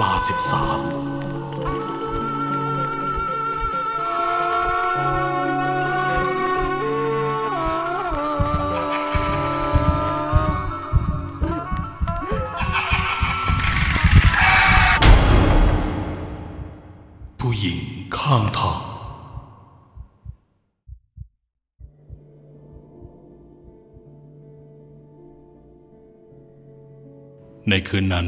ลาสิบสามผู้หญิงข้างทางในคืนนั้น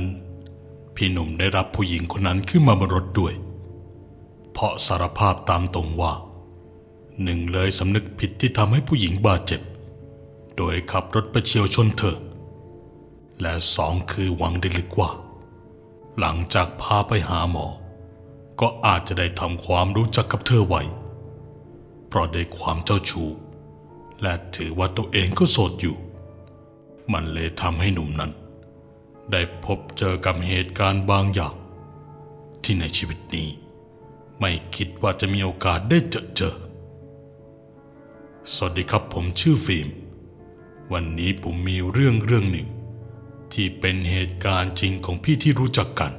พี่หนุ่มได้รับผู้หญิงคนนั้นขึ้นมาบนรถด้วย เพราะสารภาพตามตรงว่า หนึ่งเลยสำนึกผิดที่ทำให้ผู้หญิงบาดเจ็บ โดยขับรถไปเฉียวชนเธอ และสองคือหวังได้ลึกว่า หลังจากพาไปหาหมอ ก็อาจจะได้ทำความรู้จักกับเธอไว้เพราะได้ความเจ้าชู้และถือว่าตัวเองก็โสดอยู่ มันเลยทำให้หนุ่มนั้น ได้พบเจอกับเหตุการณ์บางอย่าง ที่ในชีวิตนี้ ไม่คิดว่าจะมีโอกาสได้เจอเจอ สวัสดีครับผมชื่อฟิล์ม วันนี้ผมมีเรื่องเรื่องหนึ่ง ที่เป็นเหตุการณ์จริงของพี่ที่รู้จักกัน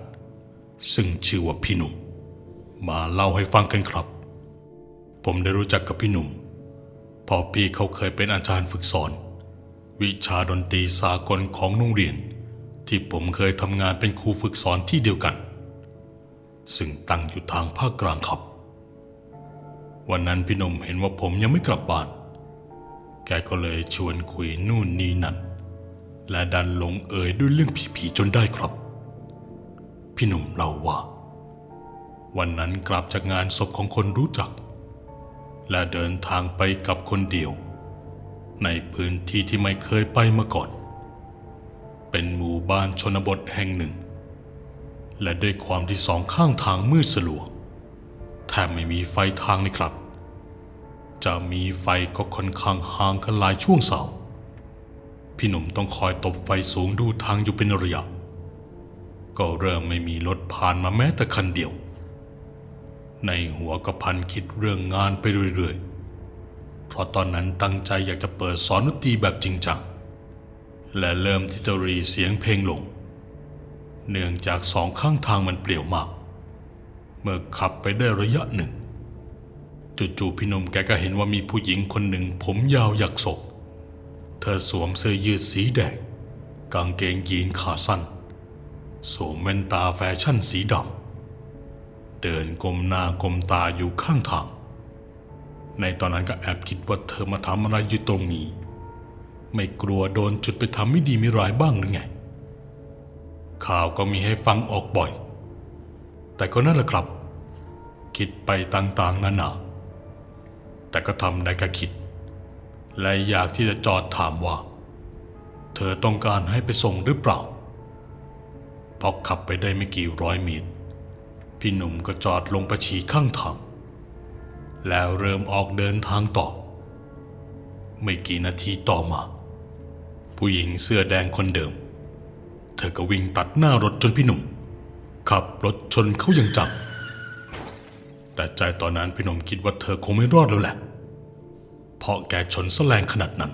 ซึ่งชื่อว่าพี่หนุ่ม มาเล่าให้ฟังกันครับ ผมได้รู้จักกับพี่หนุ่มเพอพี่เขาเคยเป็นอาจารย์ฝึกสอน วิชาดนตรีสากลของโรงเรียน ที่ผมเคยทำงานเป็นครูฝึกสอนที่เดียวกัน ซึ่งตั้งอยู่ทางภาคกลางครับ วันนั้นพี่หนุ่มเห็นว่าผมยังไม่กลับบ้าน แกก็เลยชวนคุยนู่นนี่นั่น และดันลงเอ่ยด้วยเรื่องผีๆจนได้ครับ พี่หนุ่มเล่าว่า วันนั้นกลับจากงานศพของคนรู้จัก และเดินทางไปกับคนเดียว ในพื้นที่ที่ไม่เคยไปมาก่อน เป็นหมู่บ้านชนบทแห่งหนึ่ง และด้วยความที่สองข้างทางมืดสลัวแทบไม่มีไฟทางเลยครับ จะมีไฟก็ค่อนข้างห่างกันหลายช่วงเสาพี่หนุ่มต้องคอยตบไฟสูงดูทางอยู่เป็นระยะ ก็เริ่มไม่มีรถผ่านมาแม้แต่คันเดียว ในหัวก็พันคิดเรื่องงานไปเรื่อยๆ เพราะตอนนั้นตั้งใจอยากจะเปิดสอนดนตรีแบบจริงจัง และเริ่มที่จะรีเสียงเพลงลง เนื่องจากสองข้างทางมันเปลี่ยวมาก เมื่อขับไปได้ระยะหนึ่ง จู่ๆพี่นมแกก็เห็นว่ามีผู้หญิงคนหนึ่งผมยาวหยักศก เธอสวมเสื้อยืดสีแดงกางเกงยีนขาสั้น สวมแว่นตาแฟชั่นสีดำ เดินกลมหน้ากลมตาอยู่ข้างทาง ในตอนนั้นก็แอบคิดว่าเธอมาทำอะไรอยู่ตรงนี้ ไม่กลัวโดนจุดไปทำไม่ดีไม่ร้ายบ้างหรือไง ข่าวก็มีให้ฟังออกบ่อย แต่ก็นั่นแหละครับ คิดไปต่างๆนานาแต่ก็ทำได้แค่คิด และอยากที่จะจอดถามว่า เธอต้องการให้ไปส่งหรือเปล่าพอขับไปได้ไม่กี่ร้อยเมตร พี่หนุ่มก็จอดลงประชีข้างทาง แล้วเริ่มออกเดินทางต่อ ไม่กี่นาทีต่อมา ผู้หญิงเสื้อแดงคนเดิม เธอก็วิ่งตัดหน้ารถจนพี่หนุ่ม ขับรถชนเขาอย่างจังแต่ใจตอนนั้นพี่หนุ่มคิดว่าเธอคงไม่รอดแล้วแหละ เพราะแกชนแสแรงขนาดนั้น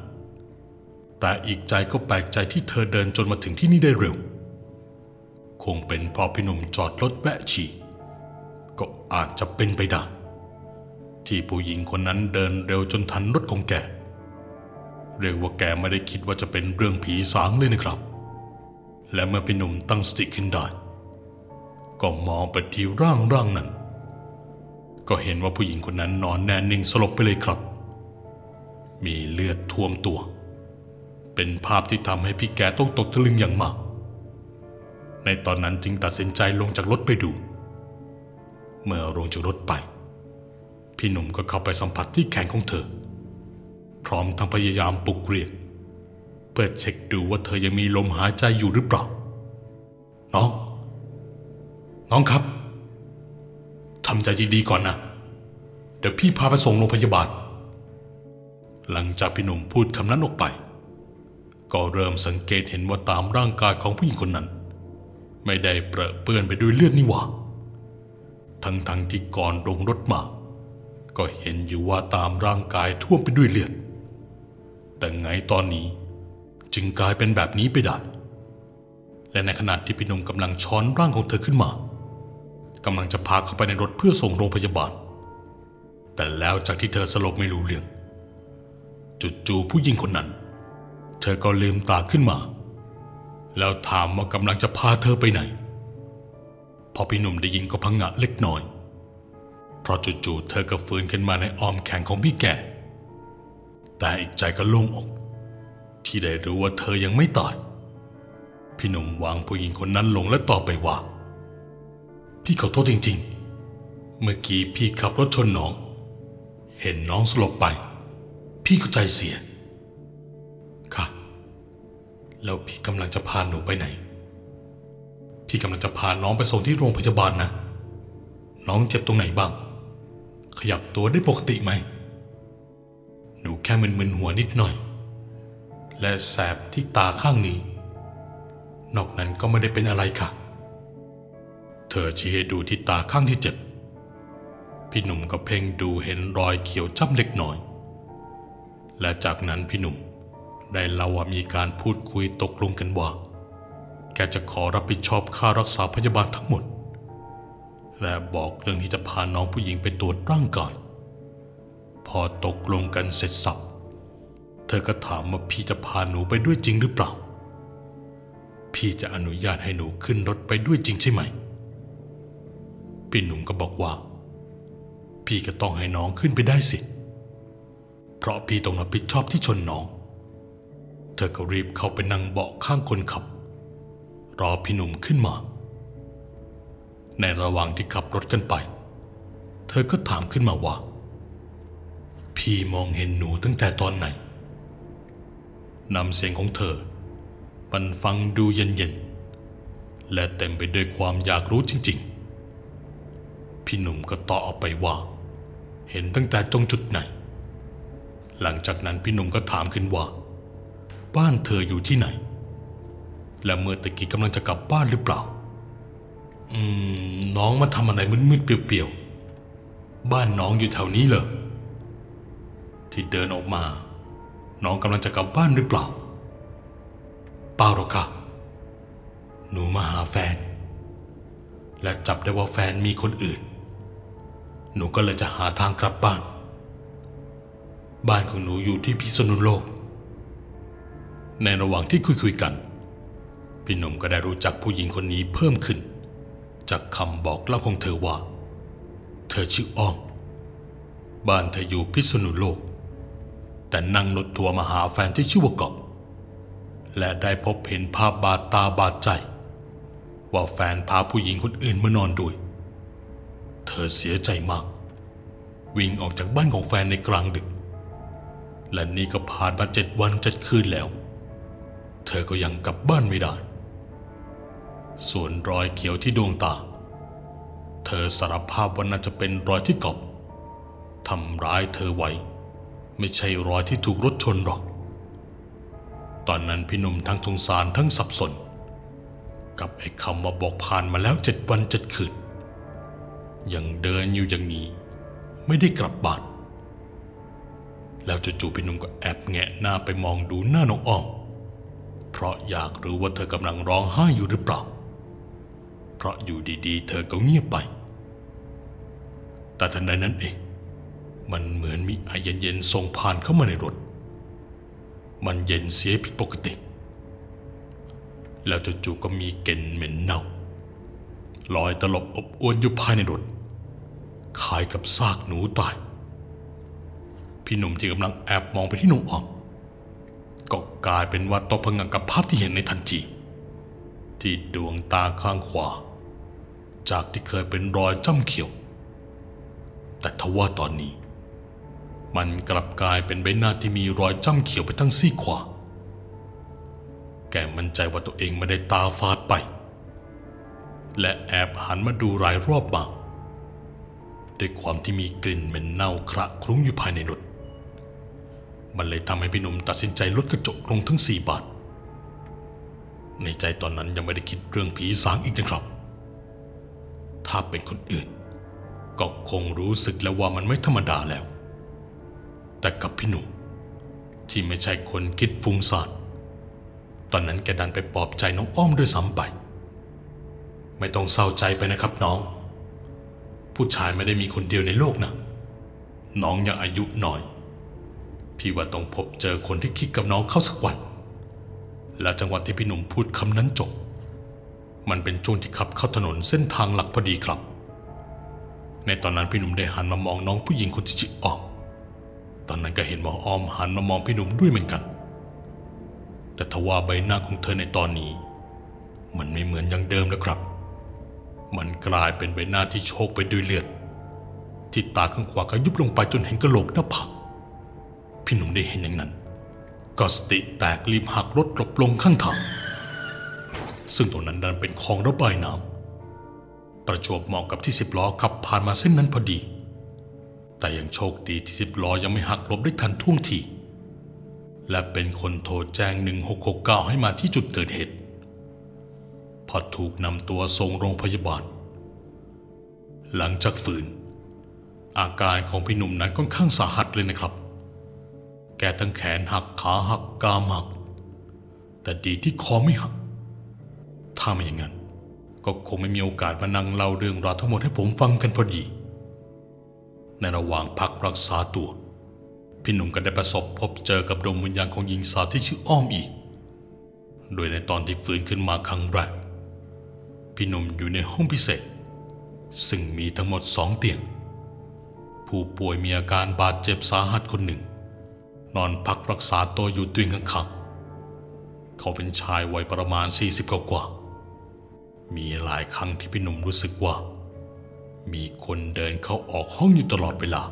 แต่อีกใจก็แปลกใจที่เธอเดินจนมาถึงที่นี่ได้เร็ว คงเป็นเพราะพี่หนุ่มจอดรถแวะฉี่ก็อาจจะเป็นไปได้ที่ผู้หญิงคนนั้นเดินเร็วจนทันรถของแก เรียกว่าแกไม่ได้คิดว่าจะเป็นเรื่องผีสางเลยนะครับ และเมื่อพี่หนุ่มตั้งสติขึ้นได้ ก็มองไปที่ร่างร่างนั้น ก็เห็นว่าผู้หญิงคนนั้นนอนแน่นิ่งสลบไปเลยครับ มีเลือดท่วมตัว เป็นภาพที่ทำให้พี่แกต้องตกตะลึงอย่างมาก ในตอนนั้นจึงตัดสินใจลงจากรถไปดู เมื่อลงจากรถไป พี่หนุ่มก็เข้าไปสัมผัสที่แขนของเธอ พร้อมทั้งพยายามปลุกเรียก เพื่อเช็คดูว่าเธอยังมีลมหายใจอยู่หรือเปล่า น้อง น้องครับทำใจดีๆก่อนนะ เดี๋ยวพี่พาไปส่งโรงพยาบาล หลังจากพี่หนุ่มพูดคำนั้นออกไป ก็เริ่มสังเกตเห็นว่าตามร่างกายของผู้หญิงคนนั้น ไม่ได้เปรอะเปื้อนไปด้วยเลือดนี่หว่าทั้งๆทที่ก่อนลงรถมา ก็เห็นอยู่ว่าตามร่างกายท่วมไปด้วยเลือด แต่ไงตอนนี้ จึงกลายเป็นแบบนี้ไปได้ และในขณะที่พี่หนุ่มกำลังช้อนร่างของเธอขึ้นมากำลังจะพาเข้าไปในรถเพื่อส่งโรงพยาบาล แต่แล้วจากที่เธอสลบไม่รู้เรื่องจู่ๆผู้หญิงคนนั้น เธอก็ลืมตาขึ้นมา แล้วถามว่ากำลังจะพาเธอไปไหน พอพี่หนุ่มได้ยินก็พังงะเล็กน้อย เพราะจู่ๆเธอก็ฟื้นขึ้นมาในอ้อมแขนของพี่แก่ แต่อีกใจก็โล่งอก ที่ได้รู้ว่าเธอยังไม่ตาย พี่หนุ่มวางผู้หญิงคนนั้นลงและตอบไปว่า พี่ขอโทษจริง ๆ เมื่อกี้พี่ขับรถชนน้อง เห็นน้องสลบไป พี่ก็ใจเสีย ค่ะ แล้วพี่กำลังจะพาหนูไปไหน พี่กำลังจะพาน้องไปส่งที่โรงพยาบาลนะ น้องเจ็บตรงไหนบ้าง ขยับตัวได้ปกติไหม หนูแค่มึนๆหัวนิดหน่อย และแสบที่ตาข้างนี้ นอกนั้นก็ไม่ได้เป็นอะไรค่ะ เธอชี้ให้ดูที่ตาข้างที่เจ็บ พี่หนุ่มก็เพ่งดูเห็นรอยเขียวจ้ำเล็กน้อย และจากนั้นพี่หนุ่มได้เล่าว่ามีการพูดคุยตกลงกันว่า แกจะขอรับผิดชอบค่ารักษาพยาบาลทั้งหมด และบอกเรื่องที่จะพาน้องผู้หญิงไปตรวจร่างกาย พอตกลงกันเสร็จสับ เธอก็ถามว่าพี่จะพาหนูไปด้วยจริงหรือเปล่า พี่จะอนุญาตให้หนูขึ้นรถไปด้วยจริงใช่ไหม พี่หนุ่มก็บอกว่า พี่ก็ต้องให้น้องขึ้นไปได้สิ เพราะพี่ต้องรับผิดชอบที่ชนน้อง เธอก็รีบเข้าไปนั่งเบาะข้างคนขับ รอพี่หนุ่มขึ้นมา ในระหว่างที่ขับรถกันไป เธอก็ถามขึ้นมาว่า พี่มองเห็นหนูตั้งแต่ตอนไหน นำเสียงของเธอ มันฟังดูเย็นๆ และเต็มไปด้วยความอยากรู้จริง ๆ พี่หนุ่มก็ตอบออกไปว่า เห็นตั้งแต่ตรงจุดไหน หลังจากนั้นพี่หนุ่มก็ถามขึ้นว่า บ้านเธออยู่ที่ไหน และเมื่อตะกี้กำลังจะกลับบ้านหรือเปล่า อืม น้องมาทำอะไรมืดๆเปลี่ยวๆ บ้านน้องอยู่แถวนี้เหรอ ที่เดินออกมา น้องกำลังจะกลับบ้านหรือเปล่า เปล่าหรอกค่ะ หนูมาหาแฟน และจับได้ว่าแฟนมีคนอื่น หนูก็เลยจะหาทางกลับบ้าน บ้านของหนูอยู่ที่พิษณุโลก ในระหว่างที่คุยคุยกัน พี่หนุ่มก็ได้รู้จักผู้หญิงคนนี้เพิ่มขึ้น จากคำบอกเล่าของเธอว่า เธอชื่ออ้อมบ้านเธออยู่พิษณุโลก แต่นั่งรถทัวร์มาหาแฟนที่ชื่อว่ากบ และได้พบเห็นภาพบาดตาบาดใจ ว่าแฟนพาผู้หญิงคนอื่นมานอนด้วย เธอเสียใจมาก วิ่งออกจากบ้านของแฟนในกลางดึก และนี่ก็ผ่านมาเจ็ดวันเจ็ดคืนแล้ว เธอก็ยังกลับบ้านไม่ได้ ส่วนรอยเขียวที่ดวงตา เธอสารภาพว่าน่าจะเป็นรอยที่กบทำร้ายเธอไว้ ไม่ใช่รอยที่ถูกรถชนหรอก ตอนนั้นพี่หนุ่มทั้งสงสารทั้งสับสน กับไอ้คำมาบอกผ่านมาแล้วเจ็ดวันเจ็ดคืนยังเดินอยู่อย่างนี้ ไม่ได้กลับบ้านแล้วจู่ๆพี่หนุ่มก็แอบแงะหน้าไปมองดูหน้าน้องอ้อม เพราะอยากรู้ว่าเธอกำลังร้องไห้อยู่หรือเปล่า เพราะอยู่ดีๆ เธอก็เงียบไป แต่ทันใดนั้นเอง มันเหมือนมีไอเย็นๆส่งผ่านเข้ามาในรถ มันเย็นเสียผิดปกติ แล้วจู่ๆก็มีเกลิ่นเหม็นเน่าลอยตลบอบอวนอยู่ภายในรถคล้ายกับซากหนูตาย พี่หนุ่มที่กำลังแอบมองไปที่หน้องออมก็กลายเป็นว่าต้องพังงะกับภาพที่เห็นในทันที ที่ดวงตาข้างขวา จากที่เคยเป็นรอยจ้ำเขียว แต่ทว่าตอนนี้ มันกลับกลายเป็นใบหน้าที่มีรอยจ้ำเขียวไปทั้งซี่ขวา แกมั่นใจว่าตัวเองไม่ได้ตาฟาดไป และแอบหันมาดูรายรอบมาด้วยความที่มีกลิ่นเหม็นเน่าคระคลุ้งอยู่ภายในรถ มันเลยทำให้พี่หนุ่มตัดสินใจลดกระจกลงทั้งสี่บาท ในใจตอนนั้นยังไม่ได้คิดเรื่องผีสางอีกนะครับ ถ้าเป็นคนอื่น ก็คงรู้สึกแล้วว่ามันไม่ธรรมดาแล้ว แต่กับพี่หนุ่มที่ไม่ใช่คนคิดฟุ้งซ่านตอนนั้นแกดันไปปลอบใจน้องอ้อมด้วยซ้ำไป ไม่ต้องเศร้าใจไปนะครับน้อง ผู้ชายไม่ได้มีคนเดียวในโลกนะ น้องยังอายุน้อย พี่ว่าต้องพบเจอคนที่คิดกับน้องเข้าสักวัน และจังหวะที่พี่หนุ่มพูดคำนั้นจบ มันเป็นช่วงที่ขับเข้าถนนเส้นทางหลักพอดีครับ ในตอนนั้นพี่หนุ่มได้หันมามองน้องผู้หญิงคนที่ชื่อออมต อนนั้นก็เห็นว่าออมหันมามองพี่หนุ่มด้วยเหมือนกัน แต่ทว่าใบหน้าของเธอในตอนนี้ มันไม่เหมือนอย่างเดิมแล้วครับ มันกลายเป็นใบหน้าที่โชกไปด้วยเลือด ที่ตาข้างขวาก็ยุบลงไปจนเห็นกระโหลกหน้าผากพี่หนุ่มได้เห็นอย่างนั้น ก็สติแตกรีบหักรถหลบลงข้างทางซึ่งตรงนั้นดันเป็นคลองระบายน้ำประจวบเหมาะกับที่สิบล้อขับผ่านมาเส้นนั้นพอดี แต่ยังโชคดีที่สิบล้อยังไม่หักหลบได้ทันท่วงที และเป็นคนโทรแจ้ง 1669 ให้มาที่จุดเกิดเหตุพอถูกนำตัวส่งโรงพยาบาล หลังจากฝืน อาการของพี่หนุ่มนั้นค่อนข้างสาหัสเลยนะครับ แกทั้งแขนหักขาหักกามหัก แต่ดีที่คอไม่หัก ถ้าไม่อย่างนั้น ก็คงไม่มีโอกาสมานั่งเล่าเรื่องราวทั้งหมดให้ผมฟังกันพอดี ในระหว่างพักรักษาตัว พี่หนุ่มก็ได้ประสบพบเจอกับดวงวิญญาณของหญิงสาวที่ชื่ออ้อมอีก โดยในตอนที่ฟื้นขึ้นมาครั้งแรก พี่หนุ่มอยู่ในห้องพิเศษ ซึ่งมีทั้งหมดสองเตียง ผู้ป่วยมีอาการบาดเจ็บสาหัสคนหนึ่ง นอนพักรักษาตัวอยู่เตียงข้างๆเขาเป็นชายวัยประมาณ 40กว่ากว่ามีหลายครั้งที่พี่หนุ่มรู้สึกว่า มีคนเดินเข้าออกห้องอยู่ตลอดเวลา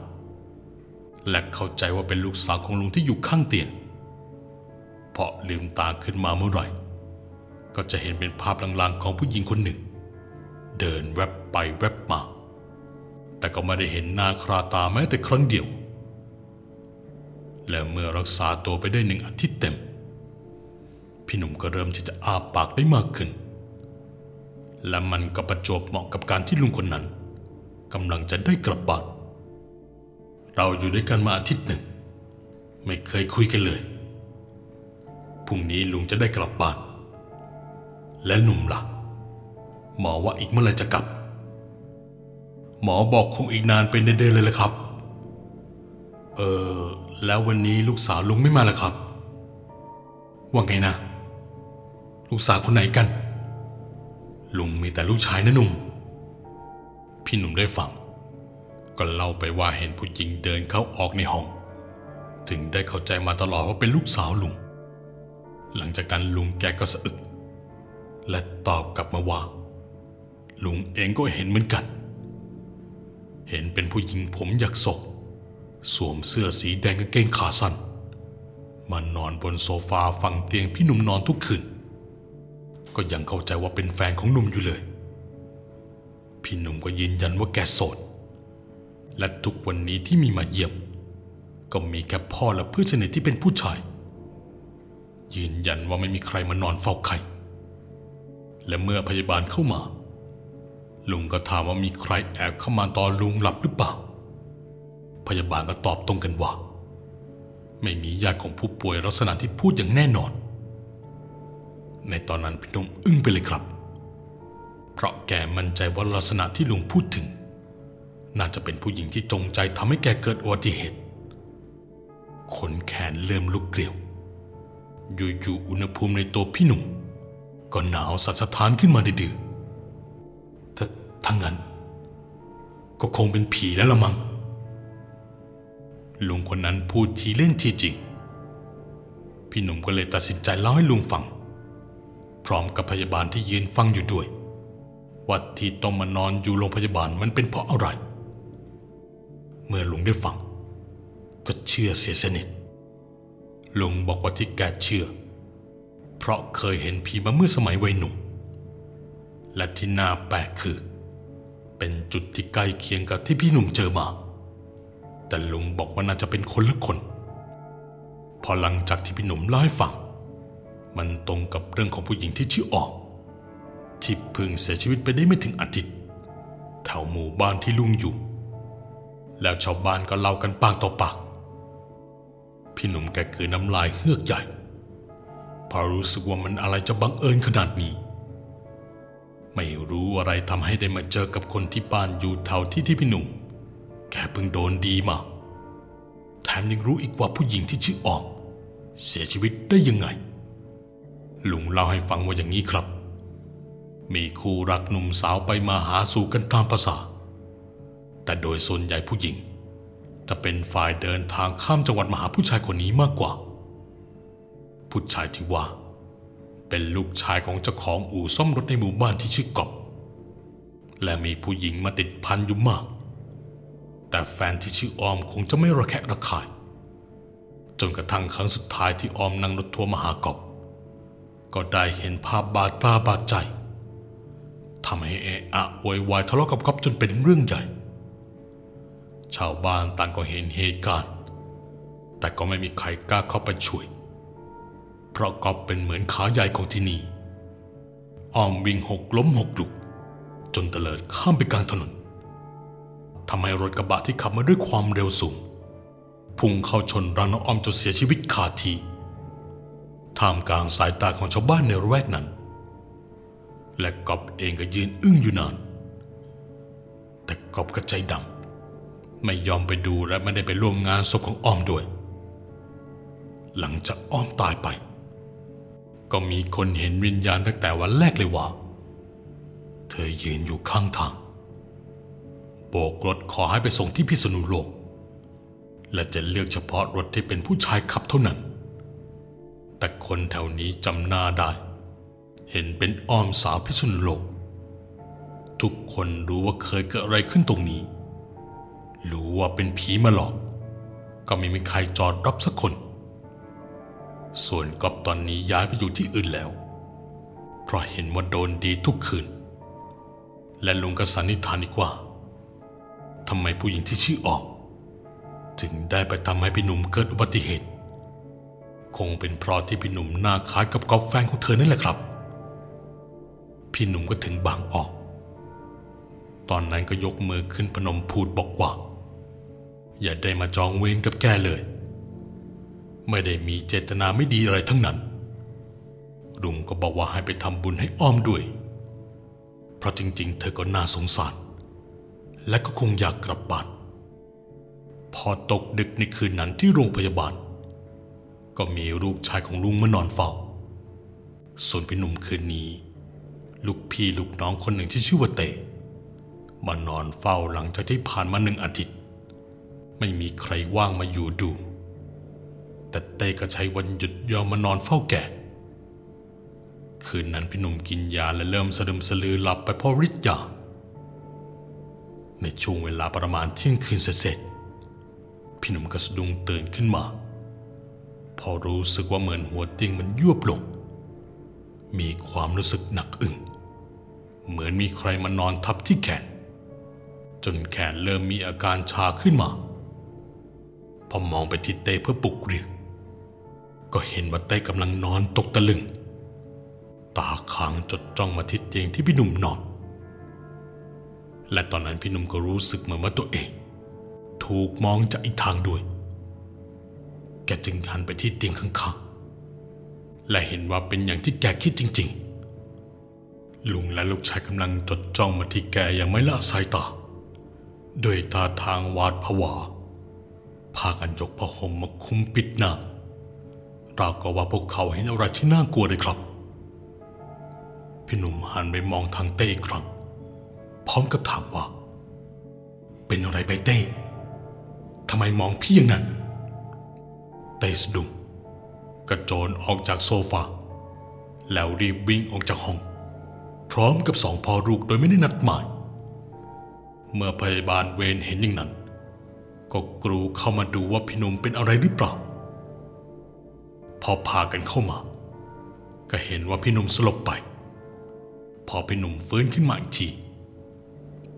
และเข้าใจว่าเป็นลูกสาวของลุงที่อยู่ข้างเตียงเพราะลืมตาขึ้นมาเมื่อไหร่ ก็จะเห็นเป็นภาพลางๆของผู้หญิงคนหนึ่ง เดินแวบไปแวบมา แต่ก็ไม่ได้เห็นหน้าคราตาแม้แต่ครั้งเดียว และเมื่อรักษาตัวไปได้หนึ่งอาทิตย์เต็ม พี่หนุ่มก็เริ่มที่จะอ้าปากได้มากขึ้น และมันก็ประจบเหมาะกับการที่ลุงคนนั้น กำลังจะได้กลับบ้านเราอยู่ด้วยกันมาอาทิตย์หนึ่ง ไม่เคยคุยกันเลย พรุ่งนี้ลุงจะได้กลับบ้าน และหนุ่มละ่ะ หมอว่าอีกเมื่อไรจะกลับ หมอบอกคงอีกนานเป็นเดือนเลยละครับ เออ แล้ววันนี้ลูกสาวลุงไม่มาละครับ ว่าไงนะ ลูกสาวคนไหนกัน ลุงมีแต่ลูกชายนะหนุ่ม พี่หนุ่มได้ฟัง ก็เล่าไปว่าเห็นผู้หญิงเดินเข้าออกในห้อง ถึงได้เข้าใจมาตลอดว่าเป็นลูกสาวลุง หลังจากนั้นลุงแกก็สะอึก และตอบกลับมาว่า ลุงเองก็เห็นเหมือนกัน เห็นเป็นผู้หญิงผมหยักศก สวมเสื้อสีแดงกางเกงขาสั้นมานอนบนโซฟาฝั่งเตียงพี่หนุ่มนอนทุกคืน ก็ยังเข้าใจว่าเป็นแฟนของหนุ่มอยู่เลย พี่หนุ่มก็ยืนยันว่าแกโสด และทุกวันนี้ที่มีมาเยี่ยมก็มีแค่พ่อและเพื่อนสนิทที่เป็นผู้ชาย ยืนยันว่าไม่มีใครมานอนเฝ้าใครและเมื่อพยาบาลเข้ามา ลุงก็ถามว่ามีใครแอบเข้ามาตอนลุงหลับหรือเปล่า พยาบาลก็ตอบตรงกันว่า ไม่มีญาติของผู้ป่วยลักษณะที่พูดอย่างแน่นอน ในตอนนั้นพี่หนุ่มอึ้งไปเลยครับ เพราะแกมั่นใจว่าลักษณะที่ลุงพูดถึง น่าจะเป็นผู้หญิงที่จงใจทำให้แกเกิดอุบัติเหตุขนแขนเริ่มลุกเกลียว อยู่ๆอุณหภูมิในตัวพี่หนุ่ม ก็หนาวสั่นสะท้านขึ้นมาดื้อๆถ้าถ้างั้น ก็คงเป็นผีแล้วละมั้งลุงคนนั้นพูดทีเล่นทีจริง พี่หนุ่มก็เลยตัดสินใจเล่าให้ลุงฟัง พร้อมกับพยาบาลที่ยืนฟังอยู่ด้วย ว่าที่ต้องมานอนอยู่โรงพยาบาลมันเป็นเพราะอะไร เมื่อลุงได้ฟัง ก็เชื่อเสียสนิท ลุงบอกว่าที่แกเชื่อ เพราะเคยเห็นผีมาเมื่อสมัยวัยหนุ่ม และที่น่าแปลกคือ เป็นจุดที่ใกล้เคียงกับที่พี่หนุ่มเจอมา แต่ลุงบอกว่าน่าจะเป็นคนละคน พอหลังจากที่พี่หนุ่มเล่าให้ฟัง มันตรงกับเรื่องของผู้หญิงที่ชื่อออก ที่เพิ่งเสียชีวิตไปได้ไม่ถึงอาทิตย์แถวหมู่บ้านที่ลุงอยู่ แล้วชาวบ้านก็เล่ากันปากต่อปาก พี่หนุ่มแกคือน้ำลายเฮือกใหญ่พราะรู้สึกว่ามันอะไรจะบังเอิญขนาดนี้ ไม่รู้อะไรทำให้ได้มาเจอกับคนที่บ้านอยู่แถวที่ที่พี่หนุ่ม แกเพิ่งโดนดีมา แถมยังรู้อีกว่าผู้หญิงที่ชื่อออม เสียชีวิตได้ยังไง ลุงเล่าให้ฟังว่าอย่างนี้ครับ มีคู่รักหนุ่มสาวไปมาหาสู่กันตามภาษา แต่โดยส่วนใหญ่ผู้หญิง จะเป็นฝ่ายเดินทางข้ามจังหวัดมาหาผู้ชายคนนี้มากกว่า ผู้ชายที่ว่า เป็นลูกชายของเจ้าของอู่ซ่อมรถในหมู่บ้านที่ชื่อกอบ และมีผู้หญิงมาติดพันอยู่มาก แต่แฟนที่ชื่อออมคงจะไม่ระแคะระคาย จนกระทั่งครั้งสุดท้ายที่ออมนั่งรถทัวร์มาหากอบ ก็ได้เห็นภาพบาดตาบาดใจ ทำให้เอะอะโวยวายทะเลาะกับกอบจนเป็นเรื่องใหญ่ ชาวบ้านต่างก็เห็นเหตุการณ์ แต่ก็ไม่มีใครกล้าเข้าไปช่วย เพราะกอบเป็นเหมือนขาใหญ่ของที่นี่อ้อมวิ่งหกล้มหกลุก จนเตลิดข้ามไปกลางถนนทำให้รถกระบะที่ขับมาด้วยความเร็วสูง พุ่งเข้าชนร่างน้องออมจนเสียชีวิตคาทีท่ามกลางสายตาของชาวบ้านในระแวกนั้น และกอบเองก็ยืนอึ้งอยู่นาน แต่กอบก็ใจดำไม่ยอมไปดูและไม่ได้ไปร่วมงานศพของอ้อมด้วย หลังจากอ้อมตายไป ก็มีคนเห็นวิญญาณตั้งแต่วันแรกเลยว่า เธอยืนอยู่ข้างทาง โบกรถขอให้ไปส่งที่พิษณุโลก และจะเลือกเฉพาะรถที่เป็นผู้ชายขับเท่านั้น แต่คนแถวนี้จำหน้าได้ เห็นเป็นอ้อมสาวพิษณุโลก ทุกคนรู้ว่าเคยเกิดอะไรขึ้นตรงนี้ รู้ว่าเป็นผีมาหลอก ก็ไม่มีใครจอดรับสักคน ส่วนกอบตอนนี้ย้ายไปอยู่ที่อื่นแล้ว เพราะเห็นว่าโดนดีทุกคืน และลุงก็สันนิษฐานอีกว่าทำไมผู้หญิงที่ชื่อออกจึงได้ไปทำให้พี่หนุ่มเกิดอุบัติเหตุ คงเป็นเพราะที่พี่หนุ่มหน้าคล้ายกับกอบแฟนของเธอนั่นแหละครับ พี่หนุ่มก็ถึงบางออก ตอนนั้นก็ยกมือขึ้นพนมพูดบอกว่า อย่าได้มาจองเวรกับแกเลย ไม่ได้มีเจตนาไม่ดีอะไรทั้งนั้นลุงก็บอกว่าให้ไปทำบุญให้อ้อมด้วย เพราะจริง ๆ เธอก็น่าสงสาร และก็คงอยากกลับบ้านพอตกดึกในคืนนั้นที่โรงพยาบาล ก็มีลูกชายของลุงมานอนเฝ้า ส่วนพี่หนุ่มคืนนี้ ลูกพี่ลูกน้องคนหนึ่งที่ชื่อว่าเตมานอนเฝ้าหลังจากที่ผ่านมาหนึ่งอาทิตย์ ไม่มีใครว่างมาอยู่ดู แต่เต้ก็ใช้วันหยุดยอมมานอนเฝ้าแก่ คืนนั้นพี่หนุ่มกินยาและเริ่มสะดึมสะลือหลับไปเพราะฤทธิ์ยา ในช่วงเวลาประมาณเที่ยงคืนเสร็จพี่หนุ่มก็สะดุ้งตื่นขึ้นมา พอรู้สึกว่าเหมือนหัวเตียงมันยวบลง มีความรู้สึกหนักอึ้ง มือนมีใครมานอนทับที่แขน จนแขนเริ่มมีอาการชาขึ้นมา พอมองไปที่เต้เพื่อปลุกเรียก ก็เห็นว่าเต้กำลังนอนตกตะลึง ตาค้างจดจ้องมาที่เตียงที่พี่หนุ่มนอน และตอนนั้นพี่หนุ่มก็รู้สึกเหมือนว่าตัวเอง ถูกมองจากอีกทางด้วย แกจึงหันไปที่เตียงข้างๆและเห็นว่าเป็นอย่างที่แกคิดจริง ๆ ลุงและลูกชายกำลังจดจ้องมาที่แกอย่างไม่ละสายตา ด้วยตาทางวาดผวา พากันยกผ้าห่มมาคุมปิดหน้าราวกับว่าพวกเขาเห็นอะไรที่น่ากลัวเลยครับ พี่หนุ่มหันไปมองทางเต้อีกครั้ง พร้อมกับถามว่า เป็นอะไรไปเต้ทำไมมองพี่อย่างนั้น เต้สะดุ้งกระโจนออกจากโซฟา แล้วรีบวิ่งออกจากห้อง พร้อมกับสองพ่อลูกโดยไม่ได้นัดหมาย เมื่อพยาบาลเวรเห็นอย่างนั้น ก็กรูเข้ามาดูว่าพี่นุ่มเป็นอะไรหรือเปล่า พอพากันเข้ามา ก็เห็นว่าพี่นุ่มสลบไป พอพี่นุ่มฟื้นขึ้นมาอีกที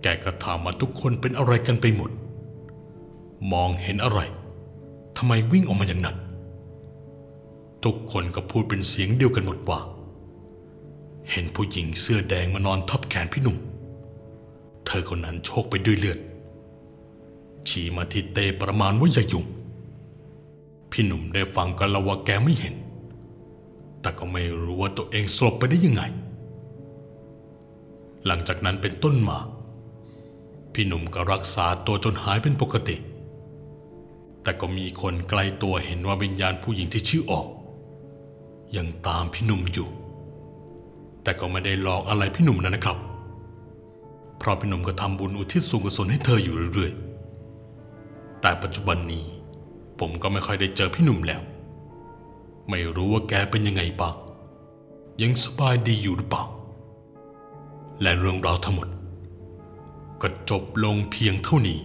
แกก็ถามมาทุกคนเป็นอะไรกันไปหมด มองเห็นอะไรทำไมวิ่งออกมาอย่างนั้น ทุกคนก็พูดเป็นเสียงเดียวกันหมดว่า เห็นผู้หญิงเสื้อแดงมานอนทับแขนพี่หนุ่ม เธอคนนั้นโชกไปด้วยเลือด ชี้มาที่เตประมาณว่าอย่ายุ่ง พี่หนุ่มได้ฟังกันล้วว่าแกไม่เห็น แต่ก็ไม่รู้ว่าตัวเองสลบไปได้ยังไง หลังจากนั้นเป็นต้นมา พี่หนุ่มก็รักษาตัวจนหายเป็นปกติ แต่ก็มีคนใกลตัวเห็นว่าวิญญาณผู้หญิงที่ชื่อออก ยังตามพี่หนุ่มอยู่ แต่ก็ไม่ได้หลอกอะไรพี่หนุ่มนะนะครับ เพราะพี่หนุ่มก็ทำบุญอุทิศส่วนกุศลให้เธออยู่เรื่อยๆ แต่ปัจจุบันนี้ ผมก็ไม่ค่อยได้เจอพี่หนุ่มแล้ว ไม่รู้ว่าแกเป็นยังไงบ้างยังสบายดีอยู่หรือเปล่า และเรื่องราวทั้งหมด ก็จบลงเพียงเท่านี้